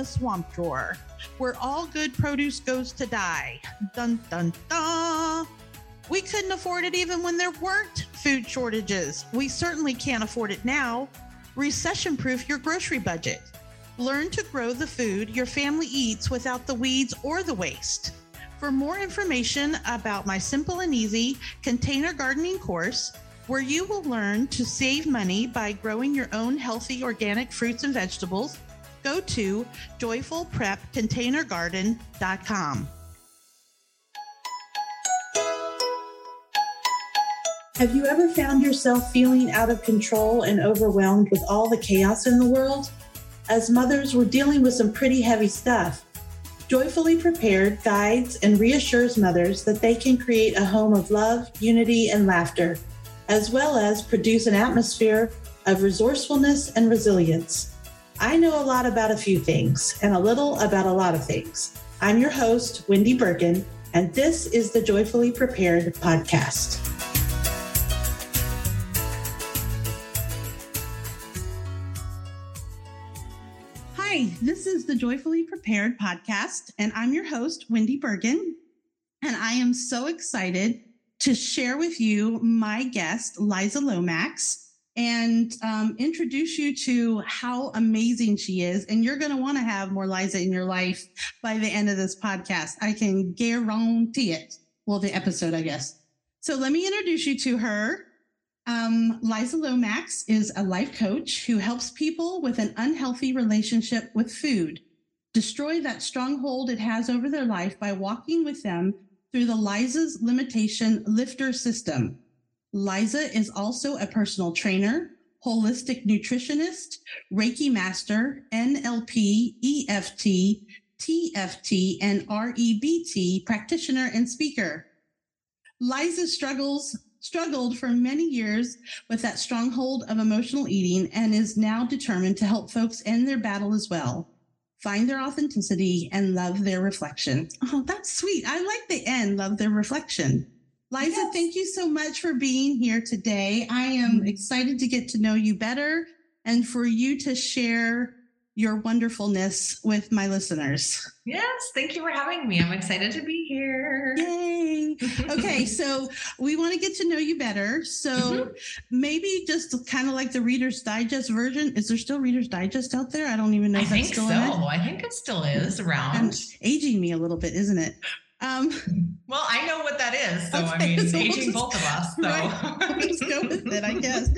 the swamp drawer, where all good produce goes to die. Dun dun dun. We couldn't afford it even when there weren't food shortages. We certainly can't afford it now. Recession proof your grocery budget. Learn to grow the food your family eats without the weeds or the waste. For more information about my simple and easy container gardening course, where you will learn to save money by growing your own healthy organic fruits and vegetables, go to joyfulprepcontainergarden.com. Have you ever found yourself feeling out of control and overwhelmed with all the chaos in the world? As mothers, we're dealing with some pretty heavy stuff. Joyfully Prepared guides and reassures mothers that they can create a home of love, unity, and laughter, as well as produce an atmosphere of resourcefulness and resilience. I know a lot about a few things and a little about a lot of things. I'm your host, Wendy Bergen, and this is the Joyfully Prepared podcast. Hi, this is the Joyfully Prepared podcast, and I'm your host, Wendy Bergen. And I am so excited to share with you my guest, Liza Lomax, and um, introduce you to how amazing she is. And you're going to want to have more Liza in your life by the end of this podcast. I can guarantee it. Well, the episode, I guess. So let me introduce you to her. Um, Liza Lomax is a life coach who helps people with an unhealthy relationship with food destroy that stronghold it has over their life by walking with them through the Liza's Limitation Lifter System. Liza is also a personal trainer, holistic nutritionist, Reiki master, NLP, EFT, TFT, and REBT practitioner and speaker. Liza struggles struggled for many years with that stronghold of emotional eating and is now determined to help folks end their battle as well. Find their authenticity and love their reflection. Oh, that's sweet. I like the end, love their reflection. Liza, yes. thank you so much for being here today. I am mm-hmm. excited to get to know you better and for you to share your wonderfulness with my listeners. Yes, thank you for having me. I'm excited to be here. Yay. Okay, so we want to get to know you better. So mm-hmm. maybe just kind of like the Reader's Digest version. Is there still Reader's Digest out there? I don't even know I if think that's still so. I think it still is around. And aging me a little bit, isn't it? Um, well, I know what that is. So, okay, I mean, so aging we'll just, both of us. So, right, we'll just go with it, I guess.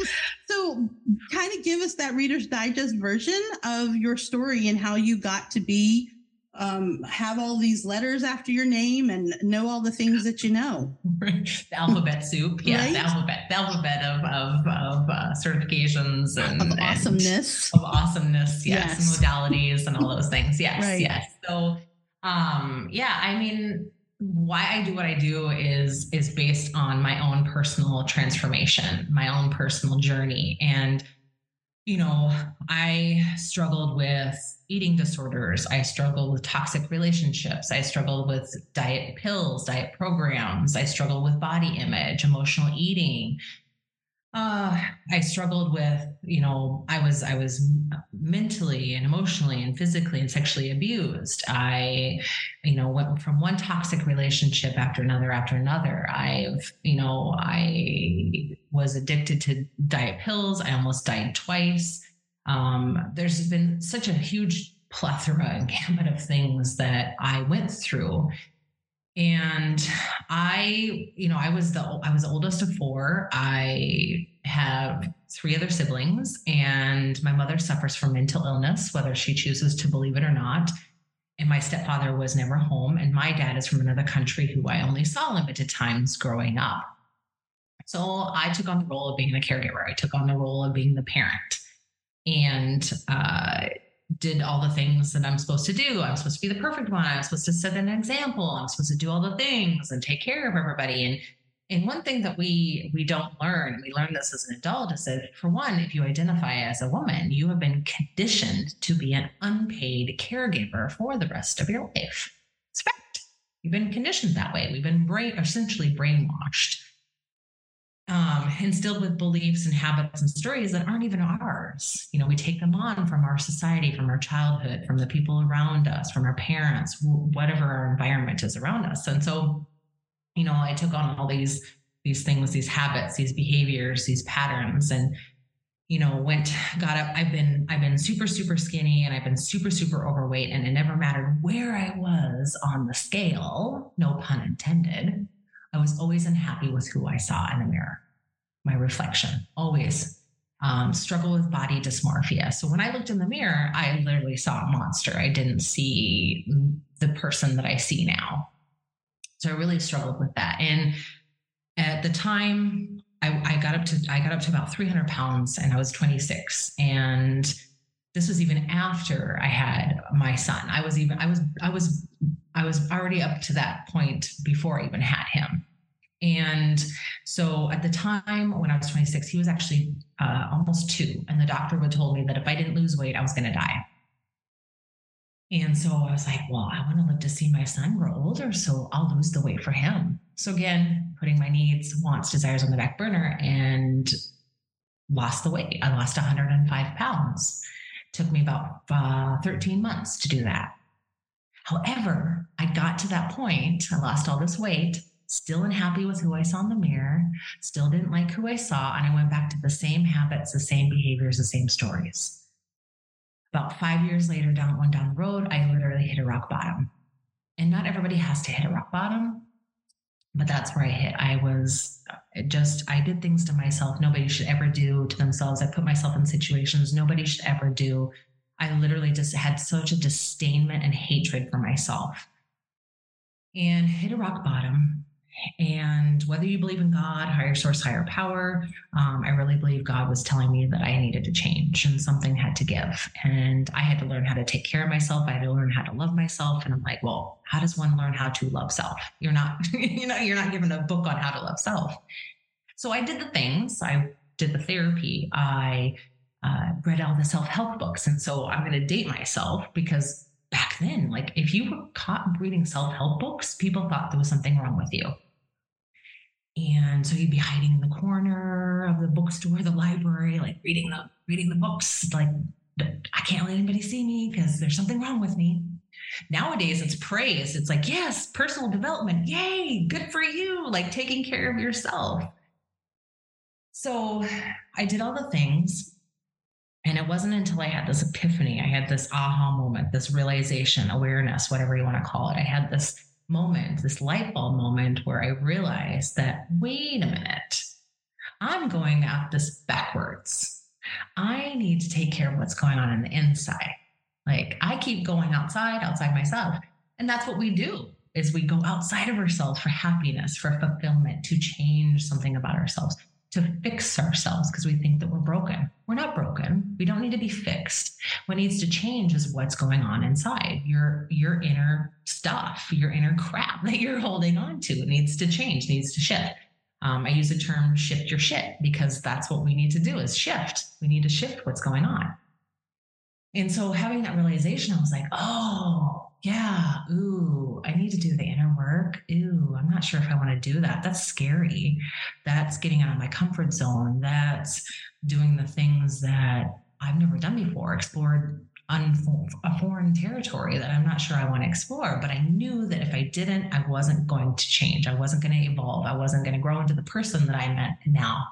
So, kind of give us that Reader's Digest version of your story and how you got to be, um, have all these letters after your name and know all the things that you know. the alphabet soup. Yeah, right? the alphabet, the alphabet of, of, of uh, certifications and of awesomeness. And of awesomeness, yes, yes. modalities and all those things. Yes, right. yes. So, um, yeah, I mean, why I do what I do is is based on my own personal transformation, my own personal journey. And, you know, I struggled with eating disorders. I struggled with toxic relationships. I struggled with diet pills, diet programs. I struggled with body image, emotional eating, uh, I struggled with, you know, I was I was mentally and emotionally and physically and sexually abused. I, you know, went from one toxic relationship after another after another. I've, you know, I was addicted to diet pills. I almost died twice. Um, there's been such a huge plethora and gamut of things that I went through and i you know i was the i was the oldest of four i have three other siblings and my mother suffers from mental illness whether she chooses to believe it or not and my stepfather was never home and my dad is from another country who i only saw limited times growing up so i took on the role of being the caregiver i took on the role of being the parent and uh, did all the things that I'm supposed to do. I'm supposed to be the perfect one. I'm supposed to set an example. I'm supposed to do all the things and take care of everybody. And and one thing that we we don't learn, we learn this as an adult, is that for one, if you identify as a woman, you have been conditioned to be an unpaid caregiver for the rest of your life. It's fact. You've been conditioned that way. We've been brain essentially brainwashed. um, instilled with beliefs and habits and stories that aren't even ours. You know, we take them on from our society, from our childhood, from the people around us, from our parents, whatever our environment is around us. And so, you know, I took on all these these things, these habits, these behaviors, these patterns, and you know, went got up. I've been I've been super super skinny, and I've been super super overweight, and it never mattered where I was on the scale. No pun intended I was always unhappy with who I saw in the mirror, my reflection, always. Um, struggle with body dysmorphia. So when I looked in the mirror, I literally saw a monster. I didn't see the person that I see now. So I really struggled with that. And at the time, I, I got up to I got up to about 300 pounds, and I was 26. And this was even after I had my son. I was even I was I was I was already up to that point before I even had him. And so at the time when I was 26, he was actually uh, almost two. And the doctor would told me that if I didn't lose weight, I was going to die. And so I was like, well, I want to live to see my son grow older. So I'll lose the weight for him. So again, putting my needs, wants, desires on the back burner and lost the weight. I lost 105 pounds. Took me about uh, 13 months to do that. However, I got to that point, I lost all this weight, still unhappy with who I saw in the mirror, still didn't like who I saw, and I went back to the same habits, the same behaviors, the same stories. About five years later, down one down the road, I literally hit a rock bottom. And not everybody has to hit a rock bottom, but that's where I hit. I was just, I did things to myself nobody should ever do to themselves. I put myself in situations nobody should ever do I literally just had such a disdainment and hatred for myself and hit a rock bottom. And whether you believe in God, higher source, higher power, um, I really believe God was telling me that I needed to change and something had to give. And I had to learn how to take care of myself. I had to learn how to love myself. And I'm like, well, how does one learn how to love self? You're not, you know, you're not given a book on how to love self. So I did the things. I did the therapy. I uh, read all the self help books. And so I'm going to date myself because back then, like if you were caught reading self help books, people thought there was something wrong with you. And so you'd be hiding in the corner of the bookstore, the library, like reading the reading the books. Like I can't let anybody see me because there's something wrong with me. Nowadays, it's praise. It's like, yes, personal development. Yay, good for you. Like taking care of yourself. So I did all the things and it wasn't until I had this epiphany, I had this aha moment, this realization, awareness, whatever you want to call it. I had this moment, this light bulb moment where I realized that, wait a minute, I'm going at this backwards. I need to take care of what's going on in the inside. Like I keep going outside, outside myself. And that's what we do is we go outside of ourselves for happiness, for fulfillment, to change something about ourselves to fix ourselves because we think that we're broken. We're not broken. We don't need to be fixed. What needs to change is what's going on inside your your inner stuff, your inner crap that you're holding on to. It needs to change, needs to shift. Um, I use the term shift your shit because that's what we need to do is shift. We need to shift what's going on. And so having that realization, I was like, oh, yeah, ooh, I need to do the inner work. Ooh, I'm not sure if I want to do that. That's scary. That's getting out of my comfort zone. That's doing the things that I've never done before, explored a foreign territory that I'm not sure I want to explore. But I knew that if I didn't, I wasn't going to change. I wasn't going to evolve. I wasn't going to grow into the person that I'm now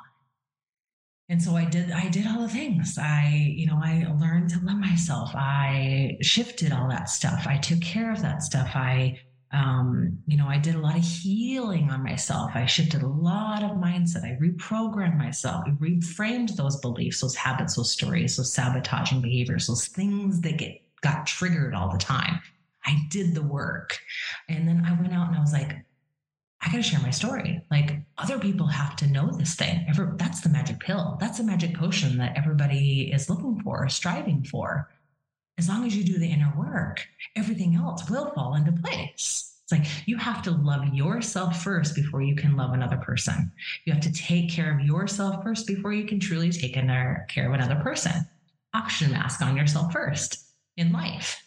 and so i did i did all the things. I you know i learned to love myself. I shifted all that stuff. I took care of that stuff. I um, you know i did a lot of healing on myself. I shifted a lot of mindset. I reprogrammed myself. I reframed those beliefs those habits those stories those sabotaging behaviors those things that get got triggered all the time. I did the work. And then i went out and i was like I got to share my story. Like other people have to know this thing. Every, that's the magic pill. That's the magic potion that everybody is looking for, striving for. As long as you do the inner work, everything else will fall into place. It's like you have to love yourself first before you can love another person. You have to take care of yourself first before you can truly take care of another person. Oxygen mask on yourself first in life.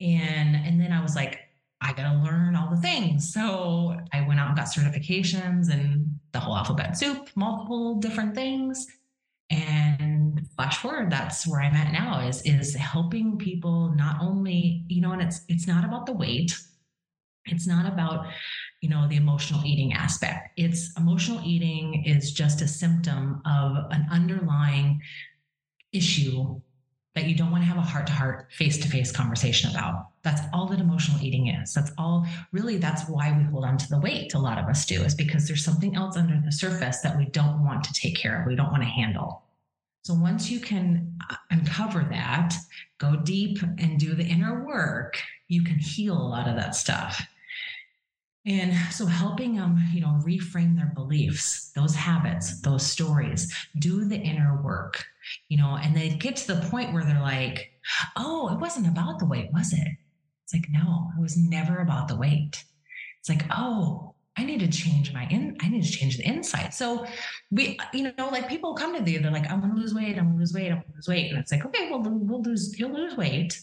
And and then I was like, I got to learn all the things. So I went out and got certifications and the whole alphabet soup, multiple different things. And flash forward, that's where I'm at now is, is helping people not only, you know, and it's, it's not about the weight. It's not about, you know, the emotional eating aspect. It's emotional eating is just a symptom of an underlying issue that you don't want to have a heart to heart, face to face conversation about. That's all that emotional eating is. That's all really, that's why we hold on to the weight. A lot of us do, is because there's something else under the surface that we don't want to take care of, we don't want to handle. So once you can uh, uncover that, go deep and do the inner work, you can heal a lot of that stuff. And so helping them, you know, reframe their beliefs, those habits, those stories, do the inner work, you know, and they get to the point where they're like, oh, it wasn't about the weight, was it? It's like, no, it was never about the weight. It's like, oh, I need to change my in, I need to change the insight. So we, you know, like people come to you, they're like, I'm gonna lose weight, I'm gonna lose weight, I'm gonna lose weight. And it's like, okay, well, we'll lose, you'll lose weight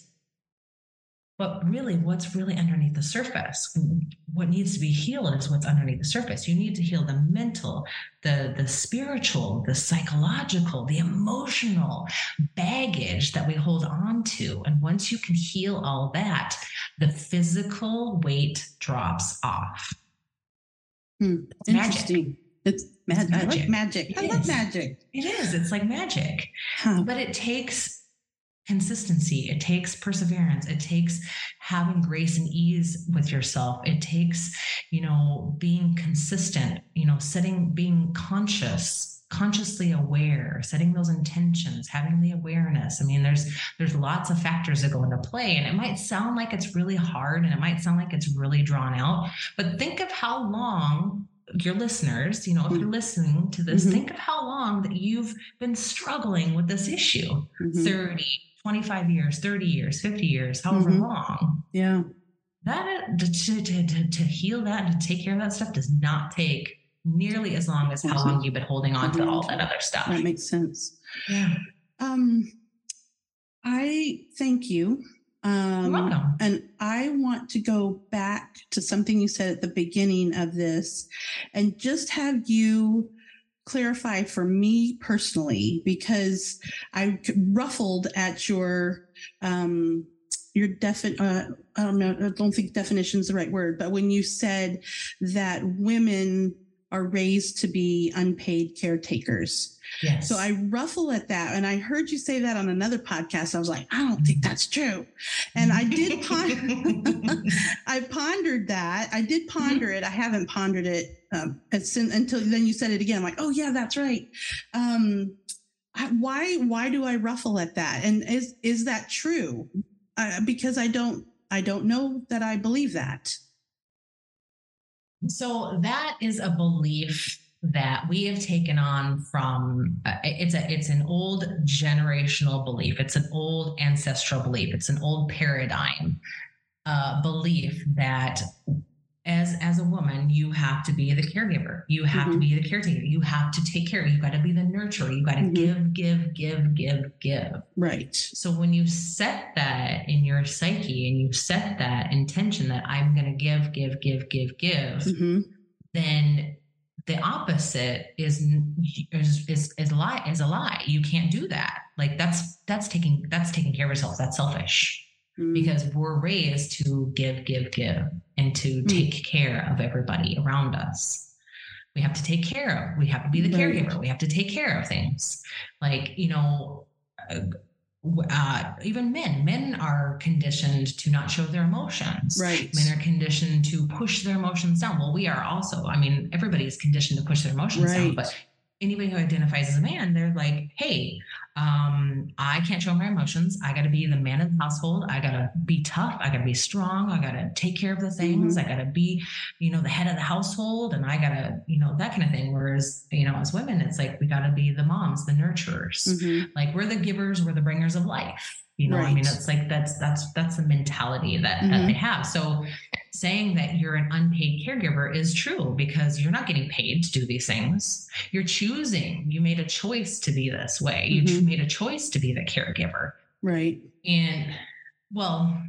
but really, what's really underneath the surface? What needs to be healed is what's underneath the surface. You need to heal the mental, the, the spiritual, the psychological, the emotional baggage that we hold on to. And once you can heal all that, the physical weight drops off. Hmm, it's interesting. It's magic. I like magic. I love magic. It is. It's like magic. Huh. But it takes consistency it takes perseverance it takes having grace and ease with yourself it takes you know being consistent you know setting being conscious consciously aware setting those intentions having the awareness i mean there's there's lots of factors that go into play and it might sound like it's really hard and it might sound like it's really drawn out but think of how long your listeners, you know, if you're mm-hmm. listening to this, mm-hmm. think of how long that you've been struggling with this issue mm-hmm. 30, 25 years, 30 years, 50 years, however mm-hmm. long. Yeah. That to, to, to, to, heal that and to take care of that stuff does not take nearly as long as how long you've been holding on to all that other stuff. That makes sense. Yeah. Um, I thank you. Um, welcome. And I want to go back to something you said at the beginning of this and just have you clarify for me personally because I ruffled at your um, your defi- uh, I don't know I don't think definition is the right word, but when you said that women are raised to be unpaid caretakers. Yes. So I ruffle at that. And I heard you say that on another podcast. I was like, I don't think that's true. And I did ponder, I pondered that. I did mm-hmm. ponder mm-hmm. it. I haven't pondered it um, until then you said it again. I'm like, oh yeah, that's right. Um, why, why do I ruffle at that? And is, is that true? Uh, because I don't, I don't know that I believe that. So that is a belief that we have taken on from uh, it's a it's an old generational belief. It's an old ancestral belief. It's an old paradigm uh, belief that as as a woman you have to be the caregiver. You have mm-hmm. to be the caretaker. You have to take care you got to be the nurturer. You got to mm-hmm. give give give give give. Right. So when you set that in your psyche and you set that intention that i'm going to give give give give give mm-hmm. then the opposite is is is, is a lie is a lie. You can't do that. Like that's that's taking that's taking care of yourself. That's selfish. Mm. because we're raised to give, give, give, and to mm. take care of everybody around us. We have to take care of, we have to be the right. caregiver. We have to take care of things. Like, you know, uh, uh, even men men are conditioned to not show their emotions right men are conditioned to push their emotions down well we are also i mean everybody's conditioned to push their emotions right. down but anybody who identifies as a man, they're like, hey, um, I can't show my emotions. I got to be the man of the household. I got to be tough. I got to be strong. I got to take care of the things. Mm-hmm. I got to be, you know, the head of the household and I got to, you know, that kind of thing. Whereas, you know, as women, it's like we got to be the moms, the nurturers. Mm-hmm. Like we're the givers, we're the bringers of life. You know, right. I mean, it's like that's that's that's the mentality that, mm-hmm. that they have. So saying that you're an unpaid caregiver is true because you're not getting paid to do these things. You're choosing. You made a choice to be this way. Mm-hmm. You made a choice to be the caregiver. Right. And well,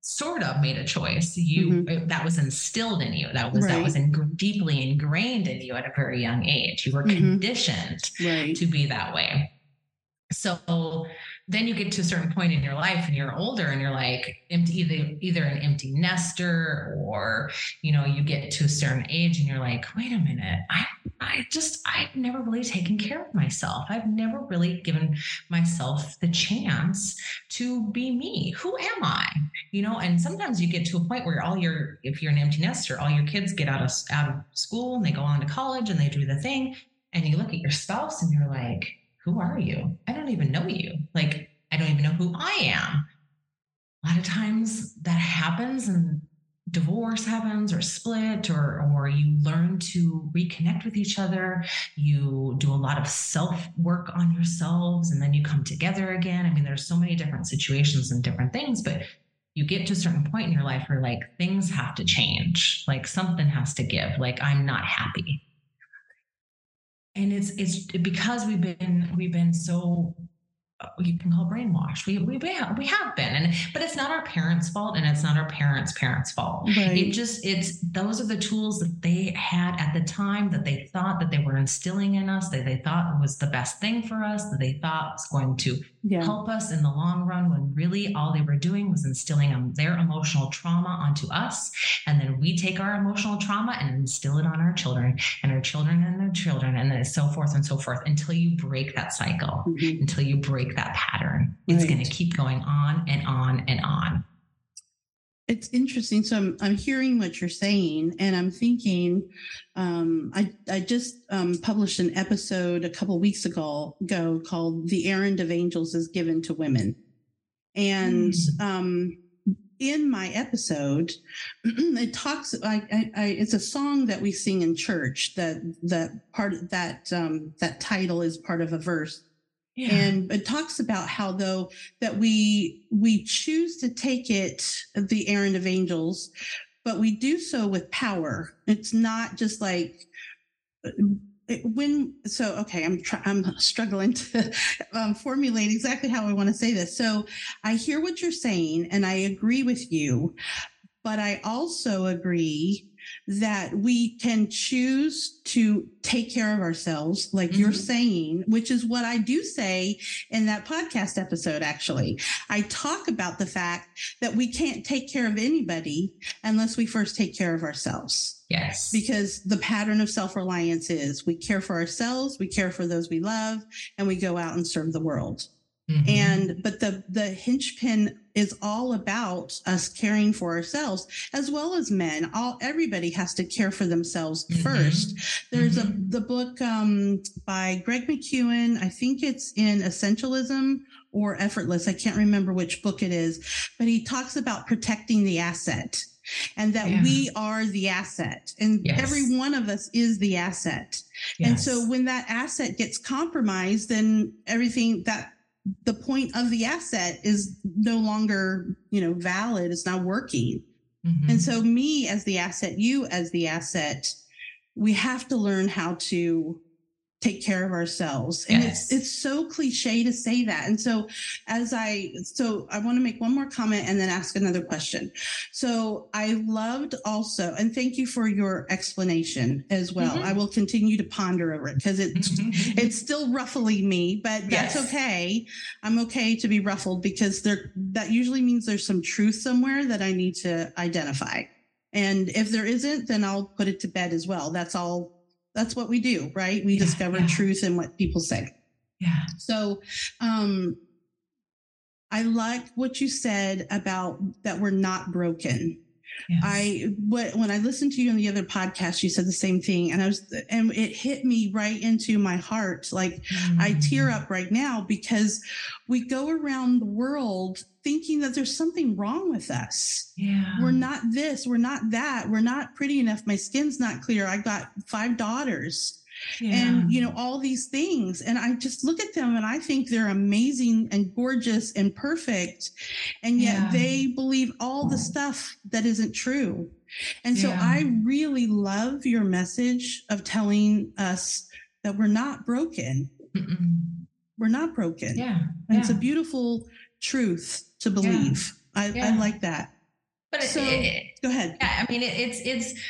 sort of made a choice you mm-hmm. that was instilled in you that was right. that was in, deeply ingrained in you at a very young age you were mm-hmm. conditioned right. to be that way so then you get to a certain point in your life and you're older and you're like empty either either an empty nester or you know you get to a certain age and you're like wait a minute. I i just i've never really taken care of myself. I've never really given myself the chance to be me. Who am i? You know and sometimes you get to a point where all your if you're an empty nester all your kids get out of out of school and they go on to college and they do the thing. And you look at your spouse and you're like who are you? I don't even know you. Like, I don't even know who I am. A lot of times that happens and divorce happens or split or or you learn to reconnect with each other you do a lot of self work on yourselves and then you come together again i mean there's so many different situations and different things but you get to a certain point in your life where like things have to change like something has to give like i'm not happy and it's it's because we've been we've been so you can call brainwashed. We we have, we have been, and but it's not our parents' fault, and it's not our parents' parents' fault. Right. It just it's those are the tools that they had at the time that they thought that they were instilling in us, that they thought was the best thing for us, that they thought was going to yeah. help us in the long run. When really all they were doing was instilling um, their emotional trauma onto us, and then we take our emotional trauma and instill it on our children, and our children and their children, and then so forth and so forth until you break that cycle, mm-hmm. until you break break that pattern. It's right. going to keep going on and on and on. It's interesting. So I'm, I'm hearing what you're saying, and I'm thinking. Um, I I just um, published an episode a couple weeks ago called "The Errand of Angels is Given to Women," and mm. um, in my episode, it talks. I, I, I, it's a song that we sing in church. That that part that um, that title is part of a verse yeah. And it talks about how though that we we choose to take it the errand of angels, but we do so with power. It's not just like uh, when so okay i'm try, i'm struggling to um, formulate exactly how i want to say this so i hear what you're saying and i agree with you but i also agree that we can choose to take care of ourselves, like mm-hmm. you're saying, which is what I do say in that podcast episode. Actually, I talk about the fact that we can't take care of anybody unless we first take care of ourselves. Yes. Because the pattern of self reliance is we care for ourselves, we care for those we love, and we go out and serve the world. Mm-hmm. And but the the hinge pin is all about us caring for ourselves as well as men. All everybody has to care for themselves mm-hmm. first. There's mm-hmm. a the book um, by Greg McKeown. I think it's in Essentialism or Effortless. I can't remember which book it is, but he talks about protecting the asset and that yeah. we are the asset and yes. every one of us is the asset. Yes. And so when that asset gets compromised, then everything that the point of the asset is no longer, you know, valid. It's not working. Mm-hmm. And so me as the asset, you as the asset, we have to learn how to take care of ourselves. And yes. it's it's so cliche to say that. And so as i so i want to make one more comment and then ask another question. So i loved also and thank you for your explanation as well. Mm-hmm. i will continue to ponder over it because it's it's still ruffling me but that's yes. okay. I'm okay to be ruffled because there that usually means there's some truth somewhere that i need to identify. And if there isn't then i'll put it to bed as well. That's all that's what we do, right? We yeah, discover yeah. truth in what people say. Yeah. So, um, I like what you said about that we're not broken. Yes. I what when I listened to you on the other podcast, you said the same thing, and I was and it hit me right into my heart. Like mm. I tear up right now because we go around the world thinking that there's something wrong with us. Yeah. We're not this, we're not that, we're not pretty enough. My skin's not clear. I got five daughters. Yeah. And you know all these things and I just look at them and I think they're amazing and gorgeous and perfect and yet yeah. they believe all the stuff that isn't true. And so yeah. I really love your message of telling us that we're not broken. Mm-mm. We're not broken. Yeah. It's a beautiful truth to believe. I, I like that. But so, it, it, go ahead. Yeah, I mean, it, it's it's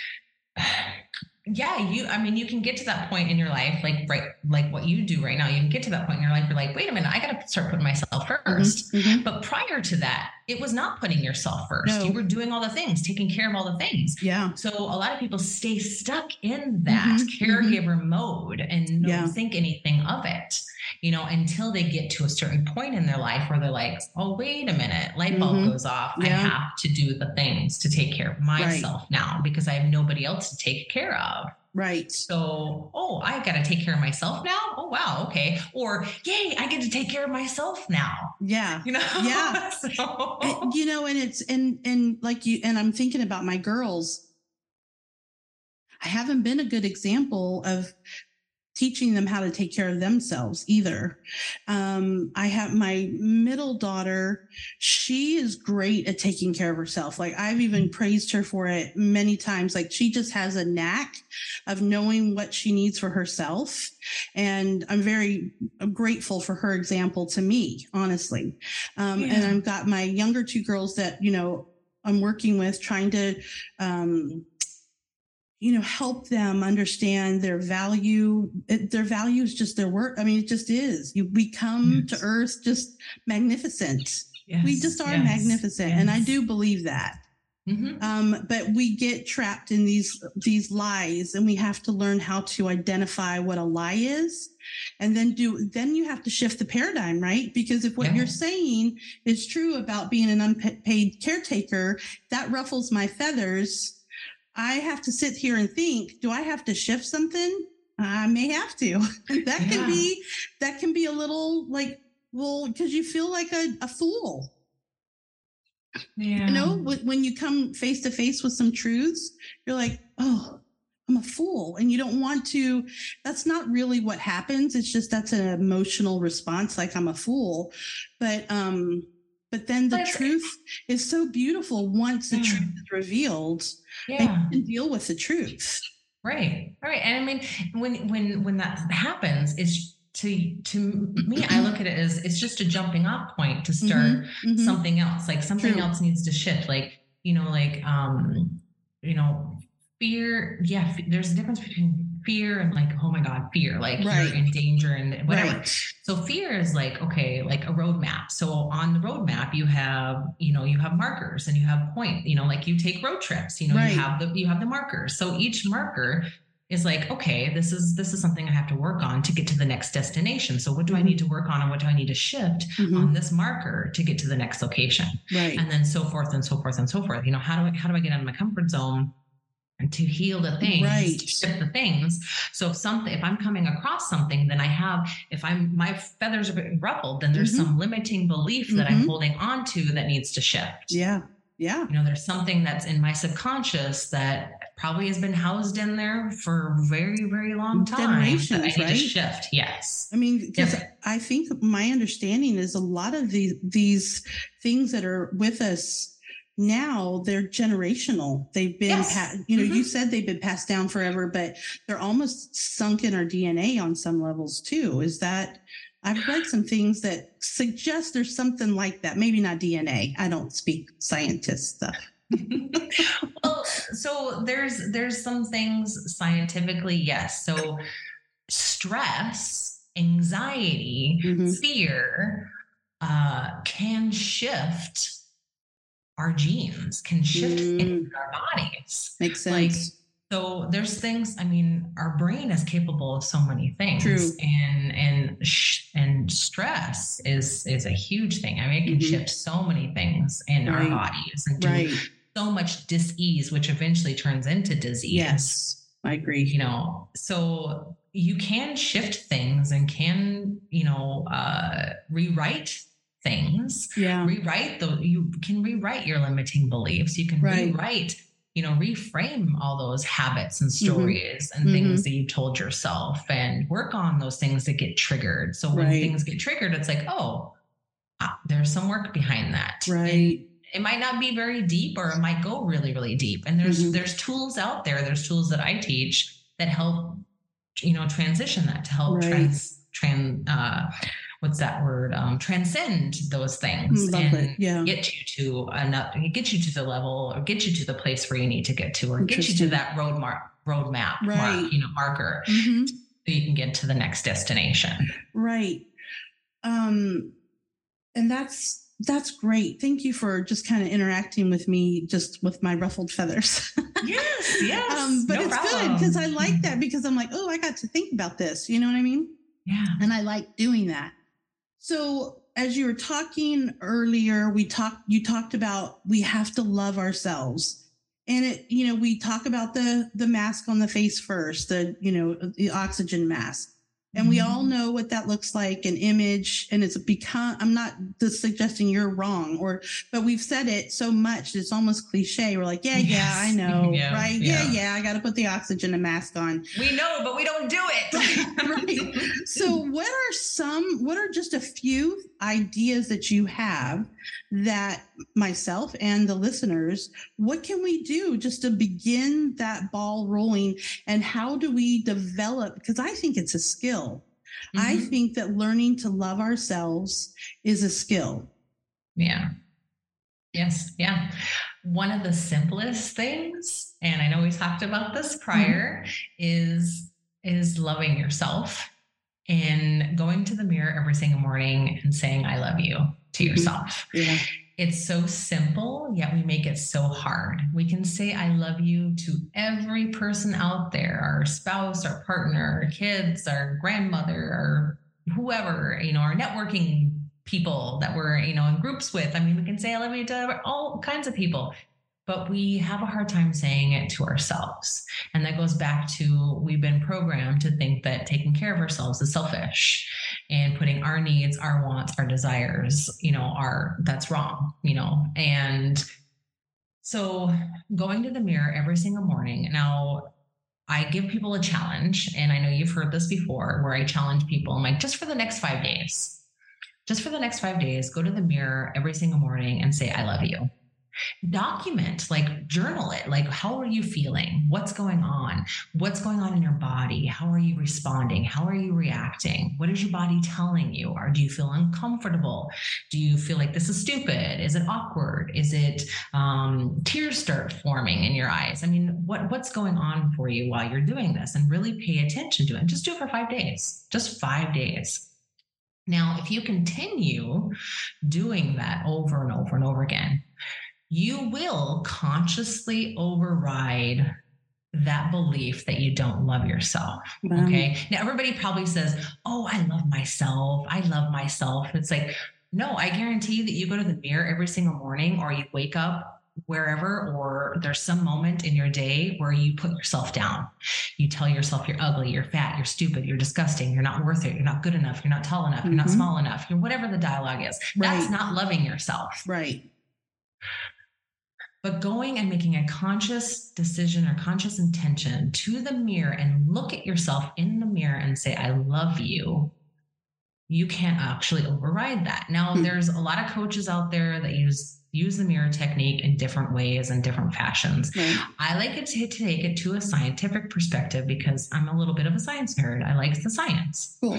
yeah, you, I mean, you can get to that point in your life, like, right, like what you do right now. You can get to that point in your life, you're like, wait a minute, I got to start putting myself 1st mm-hmm, mm-hmm. But prior to that, it was not putting yourself first. No. You were doing all the things, taking care of all the things. Yeah. So a lot of people stay stuck in that mm-hmm, mm-hmm. caregiver mode and don't yeah. think anything of it, you know, until they get to a certain point in their life where they're like, oh, wait a minute, light bulb mm-hmm. goes off. Yeah. I have to do the things to take care of myself right. now because I have nobody else to take care of. Right. So, oh, I got to take care of myself now. Oh, wow. Okay. Or, yay, I get to take care of myself now. Yeah. You know? Yeah. so. and, you know, and it's, and, and like you, and I'm thinking about my girls. I haven't been a good example of teaching them how to take care of themselves either. Um, I have my middle daughter. She is great at taking care of herself. Like I've even praised her for it many times. Like she just has a knack of knowing what she needs for herself. And I'm very I'm grateful for her example to me, honestly. Um, yeah. and I've got my younger two girls that, you know, I'm working with trying to, um, you know help them understand their value their value is just their work i mean it just is you, we come yes. to earth just magnificent yes. we just are yes. magnificent and i do believe that mm-hmm. um, but we get trapped in these these lies and we have to learn how to identify what a lie is and then do then you have to shift the paradigm right because if what yeah. you're saying is true about being an unpaid caretaker that ruffles my feathers I have to sit here and think, do I have to shift something? I may have to. that yeah. can be that can be a little like well because you feel like a, a fool. Yeah. You know, when you come face to face with some truths, you're like, oh, I'm a fool. And you don't want to, that's not really what happens. It's just that's an emotional response, like I'm a fool. But um, but then the truth is so beautiful once the truth is revealed yeah. and you can deal with the truth right All right. and i mean when when when that happens it's to to me i look at it as it's just a jumping off point to start mm-hmm, mm-hmm. something else like something True. else needs to shift like you know like um you know fear yeah there's a difference between fear and like, oh my God, fear, like right. you're in danger and whatever. Right. So fear is like, okay, like a roadmap. So on the roadmap, you have, you know, you have markers and you have point, you know, like you take road trips, you know, right. you have the you have the markers. So each marker is like okay this is this is something i have to work on to get to the next destination so what do mm-hmm. i need to work on and what do i need to shift mm-hmm. on this marker to get to the next location right and then so forth and so forth and so forth you know how do i how do i get out of my comfort zone to heal the things, right. to shift the things. So if something, if I'm coming across something, then I have, if I'm my feathers are being ruffled, then there's mm-hmm. some limiting belief that mm-hmm. I'm holding on to that needs to shift. Yeah. Yeah. You know, there's something that's in my subconscious that probably has been housed in there for a very, very long time. Generations, I need right? to shift. Yes. I mean, because yep. I think my understanding is a lot of these these things that are with us now they're generational. They've been, yes. pa- you know, mm-hmm. you said they've been passed down forever, but they're almost sunk in our DNA on some levels too. Is that, I've read some things that suggest there's something like that. Maybe not DNA. I don't speak scientist stuff. well, so there's there's some things scientifically, yes. So stress, anxiety, mm-hmm. fear uh, can shift our genes can shift mm. in our bodies. Makes sense. Like, so there's things. I mean, our brain is capable of so many things, True. and and sh- and stress is is a huge thing. I mean, it can mm-hmm. shift so many things in right. our bodies and do right. so much disease, which eventually turns into disease. Yes, I agree. You know, so you can shift things and can you know uh, rewrite things. Yeah. Rewrite the you can rewrite your limiting beliefs. You can right. rewrite, you know, reframe all those habits and mm-hmm. stories mm-hmm. and things mm-hmm. that you've told yourself and work on those things that get triggered. So when right. things get triggered, it's like, oh, ah, there's some work behind that. Right. And it might not be very deep or it might go really, really deep. And there's mm-hmm. there's tools out there, there's tools that I teach that help, you know, transition that to help right. trans trans uh what's that word um, transcend those things Love and yeah. get you to another get you to the level or get you to the place where you need to get to or get you to that road mark roadmap right. mark, you know marker mm-hmm. so you can get to the next destination right um and that's that's great. Thank you for just kind of interacting with me, just with my ruffled feathers. yes, yes. Um, but no it's problem. good because I like that because I'm like, oh, I got to think about this. You know what I mean? Yeah. And I like doing that. So as you were talking earlier, we talked. You talked about we have to love ourselves, and it. You know, we talk about the the mask on the face first, the you know the oxygen mask and we all mm-hmm. know what that looks like an image and it's become i'm not just suggesting you're wrong or but we've said it so much it's almost cliche we're like yeah yes. yeah i know yeah, right yeah yeah, yeah i got to put the oxygen mask on we know but we don't do it right so what are some what are just a few ideas that you have that myself and the listeners, what can we do just to begin that ball rolling? And how do we develop? Because I think it's a skill. Mm-hmm. I think that learning to love ourselves is a skill. Yeah. Yes. Yeah. One of the simplest things, and I know we talked about this prior, mm-hmm. is is loving yourself and going to the mirror every single morning and saying, I love you to mm-hmm. yourself. Yeah. It's so simple, yet we make it so hard. We can say, I love you to every person out there our spouse, our partner, our kids, our grandmother, our whoever, you know, our networking people that we're, you know, in groups with. I mean, we can say, I love you to all kinds of people but we have a hard time saying it to ourselves. And that goes back to we've been programmed to think that taking care of ourselves is selfish and putting our needs, our wants, our desires, you know, are that's wrong, you know. And so going to the mirror every single morning. Now, I give people a challenge, and I know you've heard this before, where I challenge people. I'm like, just for the next five days, just for the next five days, go to the mirror every single morning and say, I love you document like journal it. Like how are you feeling? What's going on? What's going on in your body? How are you responding? How are you reacting? What is your body telling you? Or do you feel uncomfortable? Do you feel like this is stupid? Is it awkward? Is it um, tears start forming in your eyes? I mean what what's going on for you while you're doing this? And really pay attention to it. And just do it for five days. Just five days. Now if you continue doing that over and over and over again you will consciously override that belief that you don't love yourself. Wow. Okay. Now, everybody probably says, Oh, I love myself. I love myself. It's like, no, I guarantee that you go to the mirror every single morning or you wake up wherever, or there's some moment in your day where you put yourself down. You tell yourself you're ugly, you're fat, you're stupid, you're disgusting, you're not worth it, you're not good enough, you're not tall enough, mm-hmm. you're not mm-hmm. small enough, you're whatever the dialogue is. Right. That's not loving yourself. Right. But going and making a conscious decision or conscious intention to the mirror and look at yourself in the mirror and say, I love you, you can't actually override that. Now, mm-hmm. there's a lot of coaches out there that use use the mirror technique in different ways and different fashions. Right. I like it to, to, take it to a scientific perspective because I'm a little bit of a science nerd. I like the science. Cool.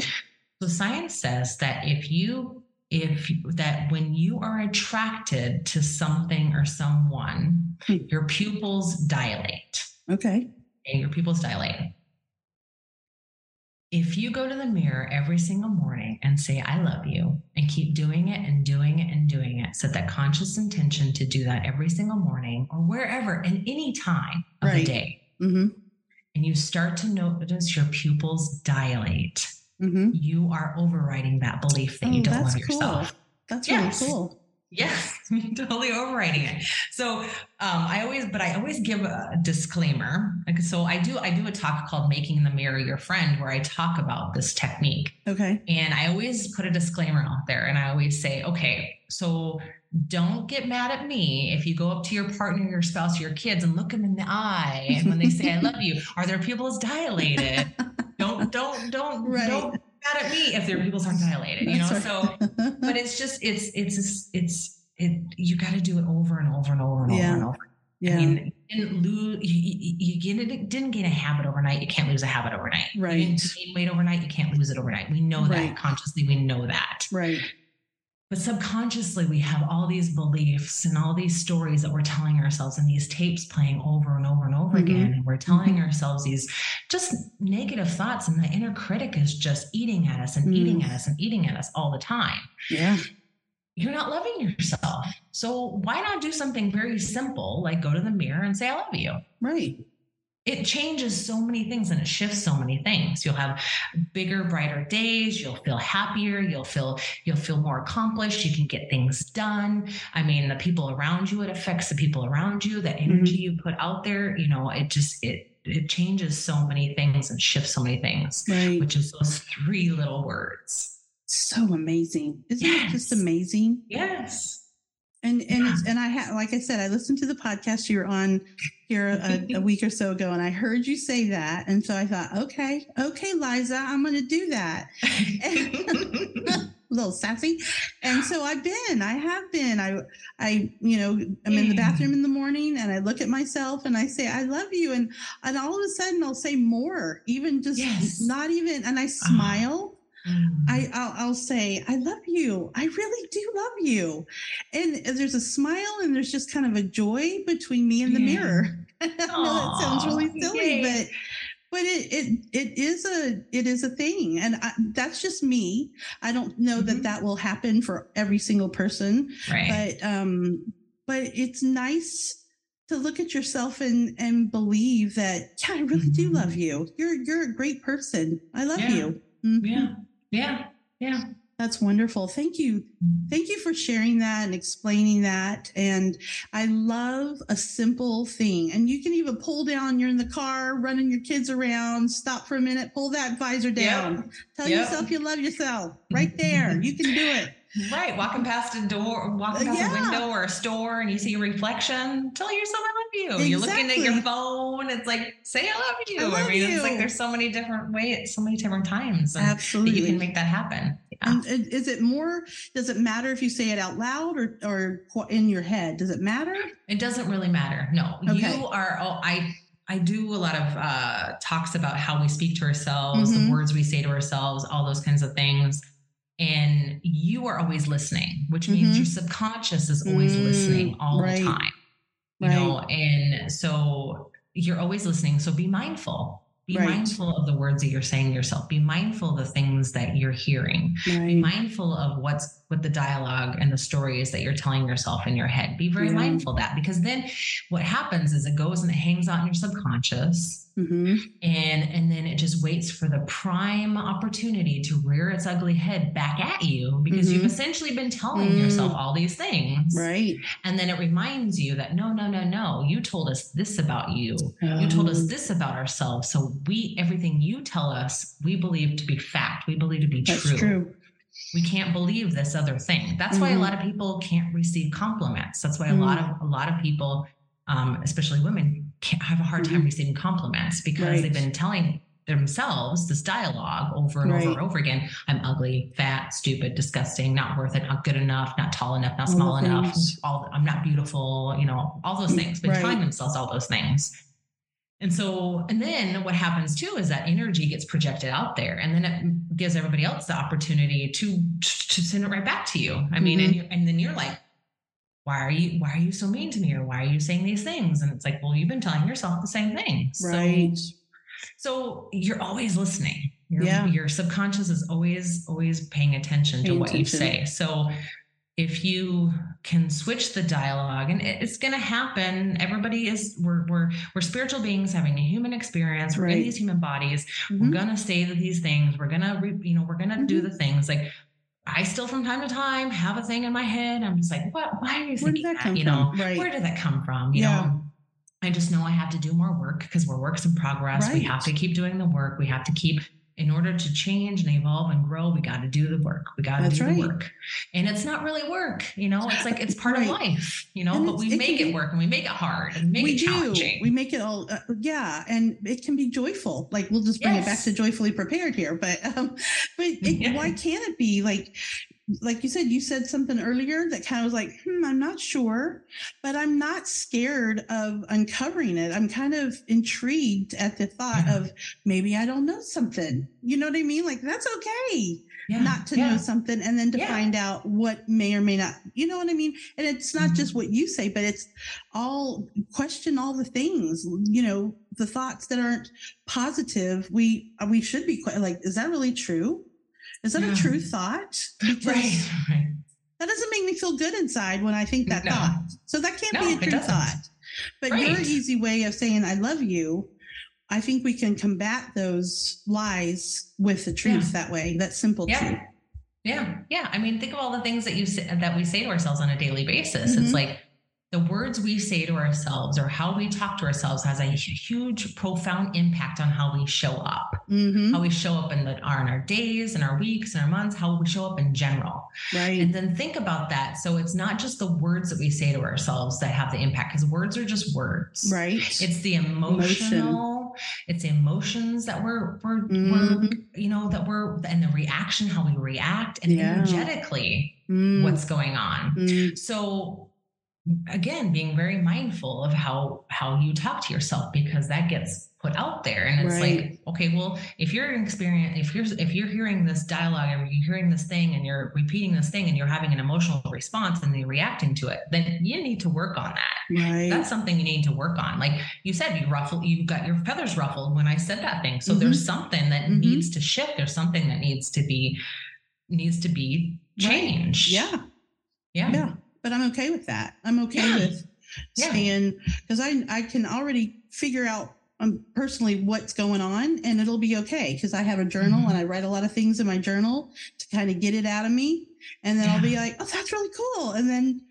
So science says that if you if that when you are attracted to something or someone, hmm. your pupils dilate. Okay. And your pupils dilate. If you go to the mirror every single morning and say, I love you, and keep doing it and doing it and doing it, set that conscious intention to do that every single morning or wherever and any time of right. the day. Mm-hmm. And you start to notice your pupils dilate mm-hmm. you are overriding that belief that oh, you don't love yourself. Cool. That's yes. really cool. Yes, totally overriding it. So um, I always, but I always give a disclaimer. Like, so I do, I do a talk called "Making the Mirror Your Friend," where I talk about this technique. Okay. And I always put a disclaimer out there, and I always say, okay, so don't get mad at me if you go up to your partner, your spouse, your kids, and look them in the eye, and when they say "I love you," are their pupils dilated? don't don't don't right. don't get mad at me if their pupils aren't dilated you know right. so but it's just it's it's it's it you got to do it over and over and over and yeah. over and over Yeah. I mean, you didn't lose, you, you, you, didn't gain a habit overnight. You can't lose a habit overnight. Right. You didn't gain weight overnight. You can't lose it overnight. We know right. that consciously. We know that. Right. But subconsciously, we have all these beliefs and all these stories that we're telling ourselves and these tapes playing over and over and over mm-hmm. again. And we're telling mm-hmm. ourselves these just negative thoughts. And the inner critic is just eating at us and mm. eating at us and eating at us all the time. Yeah. You're not loving yourself. So why not do something very simple like go to the mirror and say, I love you? Right it changes so many things and it shifts so many things. You'll have bigger brighter days. You'll feel happier. You'll feel you'll feel more accomplished. You can get things done. I mean the people around you it affects the people around you the energy mm-hmm. you put out there. You know it just it it changes so many things and shifts so many things right. which is those three little words. So amazing. Isn't yes. it just amazing? Yes and and yeah. and I had like I said, I listened to the podcast you were on here a, a, week or so ago, and I heard you say that, and so I thought, okay, okay, Liza, I'm going to do that. a little sassy, and so I've been, I have been, I, I, you know, I'm in the bathroom in the morning, and I look at myself, and I say, I love you, and and all of a sudden I'll say more, even just yes. not even, and I uh-huh. Mm. I I'll, I'll, say I love you. I really do love you, and there's a smile and there's just kind of a joy between me and the yeah. mirror. I know that sounds really silly, Yay. but but it it it is a it is a thing, and I, that's just me. I don't know mm-hmm. that that will happen for every single person, right. but um, but it's nice to look at yourself and and believe that yeah, I really mm-hmm. do love mm-hmm. you. You're you're a great person. I love yeah. you. Mm-hmm. Yeah. Yeah. Yeah. That's wonderful. Thank you. Thank you for sharing that and explaining that. And I love a simple thing. And you can even pull down, you're in the car, running your kids around, stop for a minute, pull that visor down. Yep. Tell yep. yourself you love yourself right there. you can do it. Right. Walking past a door, walking past yeah. a window or a store and you see a reflection, tell yourself I love you. Exactly. You're looking at your phone. It's like, say I love you. I, love I mean, you. it's like there's so many different ways, so many different times. Absolutely. That you can make that happen. Yeah. Is it more, does it matter if you say it out loud or, or in your head? Does it matter? It doesn't really matter. No, okay. you are, oh, I, I do a lot of uh, talks about how we speak to ourselves, mm-hmm. the words we say to ourselves, all those kinds of things and you are always listening, which means mm-hmm. your subconscious is always mm, listening all right. the time. You right. know, and so you're always listening. So be mindful. Be right. mindful of the words that you're saying yourself. Be mindful of the things that you're hearing. Be mindful of what's what the dialogue and the stories that you're telling yourself in your head. Be very mindful of that because then what happens is it goes and it hangs out in your subconscious Mm-hmm. And and then it just waits for the prime opportunity to rear its ugly head back at you because mm-hmm. you've essentially been telling mm. yourself all these things. Right. And then it reminds you that no, no, no, no, you told us this about you. Um, you told us oh. this about ourselves. So we everything you tell us, we believe to be fact. We believe to be true. true. We can't believe this other thing. That's mm-hmm. why a mm-hmm. lot of people can't receive compliments. That's why a lot mm. of a lot of people um, especially women, have a hard time mm-hmm. receiving compliments because right. they've been telling themselves this dialogue over and right. over and over again. I'm ugly, fat, stupid, disgusting, not worth it, not good enough, not tall enough, not small enough. All I'm not beautiful, you know, all those things. But right. telling themselves all those things. And so, and then what happens too is that energy gets projected out there, and then it gives everybody else the opportunity to to send it right back to you. I mean, mm-hmm. and, and then you're like, why are you why are you so mean to me? Or why are you saying these things? And it's like well you've been telling yourself the same thing. Right. So, so you're always listening. Your, yeah. your subconscious is always always paying attention to what attention. you say. So if you can switch the dialogue and it's going to happen. Everybody is we're we're we're spiritual beings having a human experience. We're right. in these human bodies. Mm-hmm. we're going to say these things. We're going to you know we're going to mm-hmm. do the things. Like I still from time to time have a thing in my head. I'm just like, what? Why are you thinking that? that? You know, right. where did that come from? You yeah. know, I just know I have to do more work because we're works in progress. Right. We have to keep doing the work. We have to keep in order to change and evolve and grow, we got to do the work. We got to do right. the work. And it's not really work, you know, it's like it's part right. of life, you know, and but we it make it work and we make it hard and make we it challenging. Do. We make it all, uh, yeah. And it can be joyful. Like we'll just bring yes. it back to joyfully prepared here. But, um, but it, why can't it be like, like you said, you said something earlier that kind of was like, hmm, I'm not sure, but I'm not scared of uncovering it. I'm kind of intrigued at the thought yeah. of maybe I don't know something. You know what I mean? Like that's okay yeah. not to yeah. know something and then to find out what may or may not, you know what I mean? And it's not mm-hmm. just what you say, but it's all question all the things, you know, the thoughts that aren't positive. We, we should be like, is that really true? Is that yeah. a true thought? Because right, right. That doesn't make me feel good inside when I think that no. thought. So that can't no, be a true thought. But right. your easy way of saying I love you, I think we can combat those lies with the truth yeah. that way. That simple yeah. truth. Yeah. Yeah. I mean, think of all the things that you say, that we say to ourselves on a daily basis. Mm-hmm. It's like the words we say to ourselves or how we talk to ourselves has a huge profound impact on how we show up mm-hmm. how we show up in, the, our, in our days and our weeks and our months how we show up in general right and then think about that so it's not just the words that we say to ourselves that have the impact because words are just words right it's the emotional Emotion. it's the emotions that we're we're, mm-hmm. we're you know that we're and the reaction how we react and yeah. energetically mm. what's going on mm. so again being very mindful of how how you talk to yourself because that gets put out there and it's right. like okay well if you're experiencing if you're if you're hearing this dialogue and you're hearing this thing and you're repeating this thing and you're having an emotional response and you're reacting to it then you need to work on that right. that's something you need to work on like you said you ruffled you got your feathers ruffled when i said that thing so mm-hmm. there's something that mm-hmm. needs to shift there's something that needs to be needs to be changed right. yeah yeah yeah but I'm okay with that. I'm okay yeah. with staying because I I can already figure out um, personally what's going on and it'll be okay because I have a journal mm-hmm. and I write a lot of things in my journal to kind of get it out of me. And then yeah. I'll be like, oh, that's really cool. And then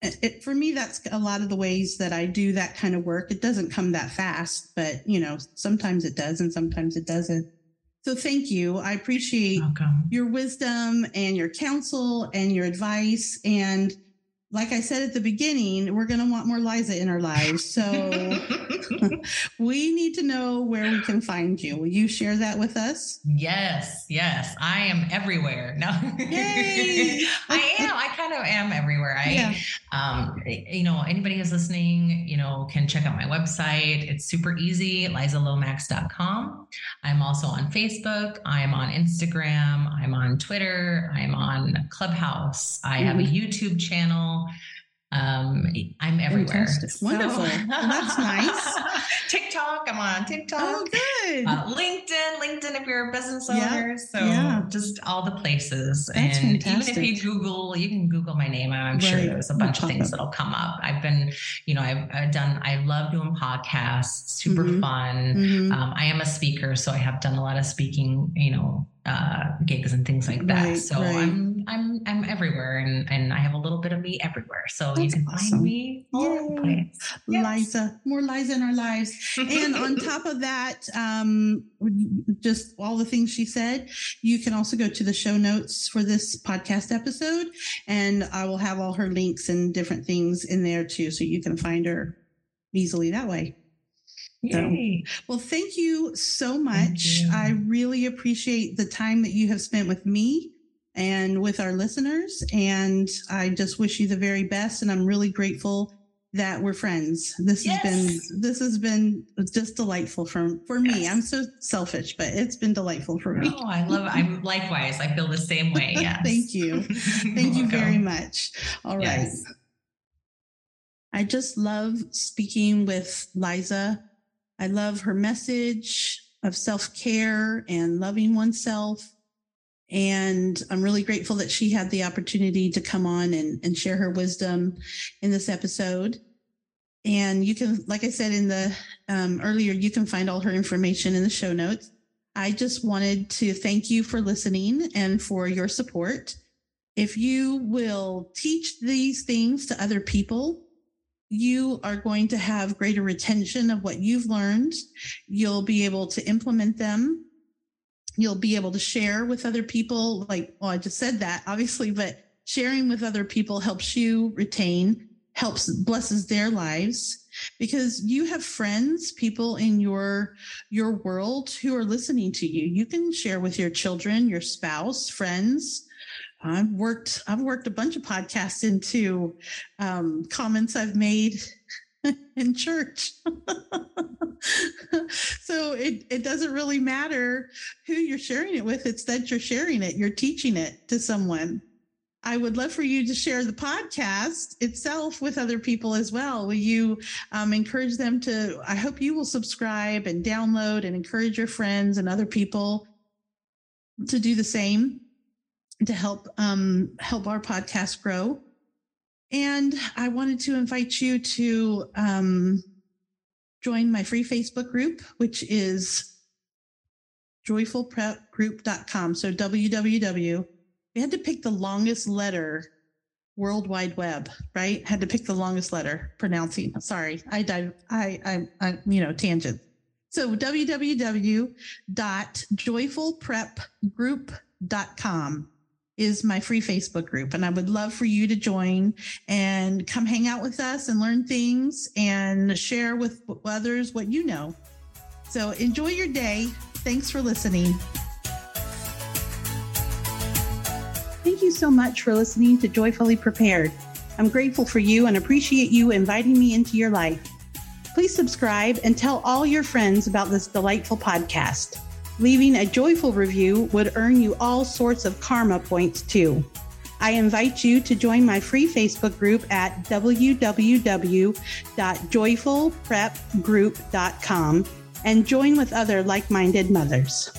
it, for me, that's a lot of the ways that I do that kind of work. It doesn't come that fast, but you know, sometimes it does and sometimes it doesn't. So thank you. I appreciate Welcome. your wisdom and your counsel and your advice. And like I said at the beginning, we're going to want more Liza in our lives. So we need to know where we can find you. Will you share that with us? Yes, yes. I am everywhere. No, Yay! I am. I kind of am everywhere. I, yeah. um, you know, anybody who's listening, you know, can check out my website. It's super easy, lizalomax.com. I'm also on Facebook. I'm on Instagram. I'm on Twitter. I'm on Clubhouse. I have a mm-hmm. YouTube channel. Um, I'm everywhere. So, Wonderful. well, that's nice. TikTok. I'm on TikTok. Oh, good. Uh, LinkedIn. LinkedIn if you're a business owner. Yeah. So yeah. just all the places. That's and fantastic. even if you Google, you can Google my name. I'm right. sure there's a bunch we'll of things that'll come up. I've been, you know, I've, I've done. I love doing podcasts. Super mm-hmm. fun. Mm-hmm. Um, I am a speaker, so I have done a lot of speaking. You know, uh, gigs and things like that. Right, so right. I'm I'm I'm everywhere, and and I have a little bit of me everywhere. So That's you can awesome. find me all Yes. Liza, more Liza in our lives, and on top of that, um, just all the things she said. You can also go to the show notes for this podcast episode, and I will have all her links and different things in there too, so you can find her easily that way. Yay. So, well, thank you so much. You. I really appreciate the time that you have spent with me and with our listeners. And I just wish you the very best. And I'm really grateful that we're friends. This yes. has been this has been just delightful for for me. I'm so selfish, but it's been delightful for me. Oh, I love it. I'm likewise. I feel the same way. Yes. Thank you. Thank you very much. All right. Yes. I just love speaking with Liza I love her message of self care and loving oneself. And I'm really grateful that she had the opportunity to come on and, and share her wisdom in this episode. And you can, like I said in the um, earlier, you can find all her information in the show notes. I just wanted to thank you for listening and for your support. If you will teach these things to other people, you are going to have greater retention of what you've learned. You'll be able to implement them. You'll be able to share with other people. Like, well, I just said that obviously, but sharing with other people helps you retain, helps, blesses their lives because you have friends, people in your, your world who are listening to you. You can share with your children, your spouse, friends, I've worked I've worked a bunch of podcasts into um, comments I've made in church. so it, it doesn't really matter who you're sharing it with. It's that you're sharing it, you're teaching it to someone. I would love for you to share the podcast itself with other people as well. Will you um, encourage them to? I hope you will subscribe and download and encourage your friends and other people to do the same to help um, help our podcast grow. And I wanted to invite you to um, join my free Facebook group, which is joyfulprepgroup.com. So www. We had to pick the longest letter World Wide Web, right? Had to pick the longest letter pronouncing. Sorry, I dive. I, I, I, you know, tangent. So www.joyfulprepgroup.com is my free Facebook group. And I would love for you to join and come hang out with us and learn things and share with others what you know. So enjoy your day. Thanks for listening. Thank you so much for listening to Joyfully Prepared. I'm grateful for you and appreciate you inviting me into your life. Please subscribe and tell all your friends about this delightful podcast. Leaving a joyful review would earn you all sorts of karma points too. I invite you to join my free Facebook group at www.joyfulprepgroup.com and join with other like minded mothers.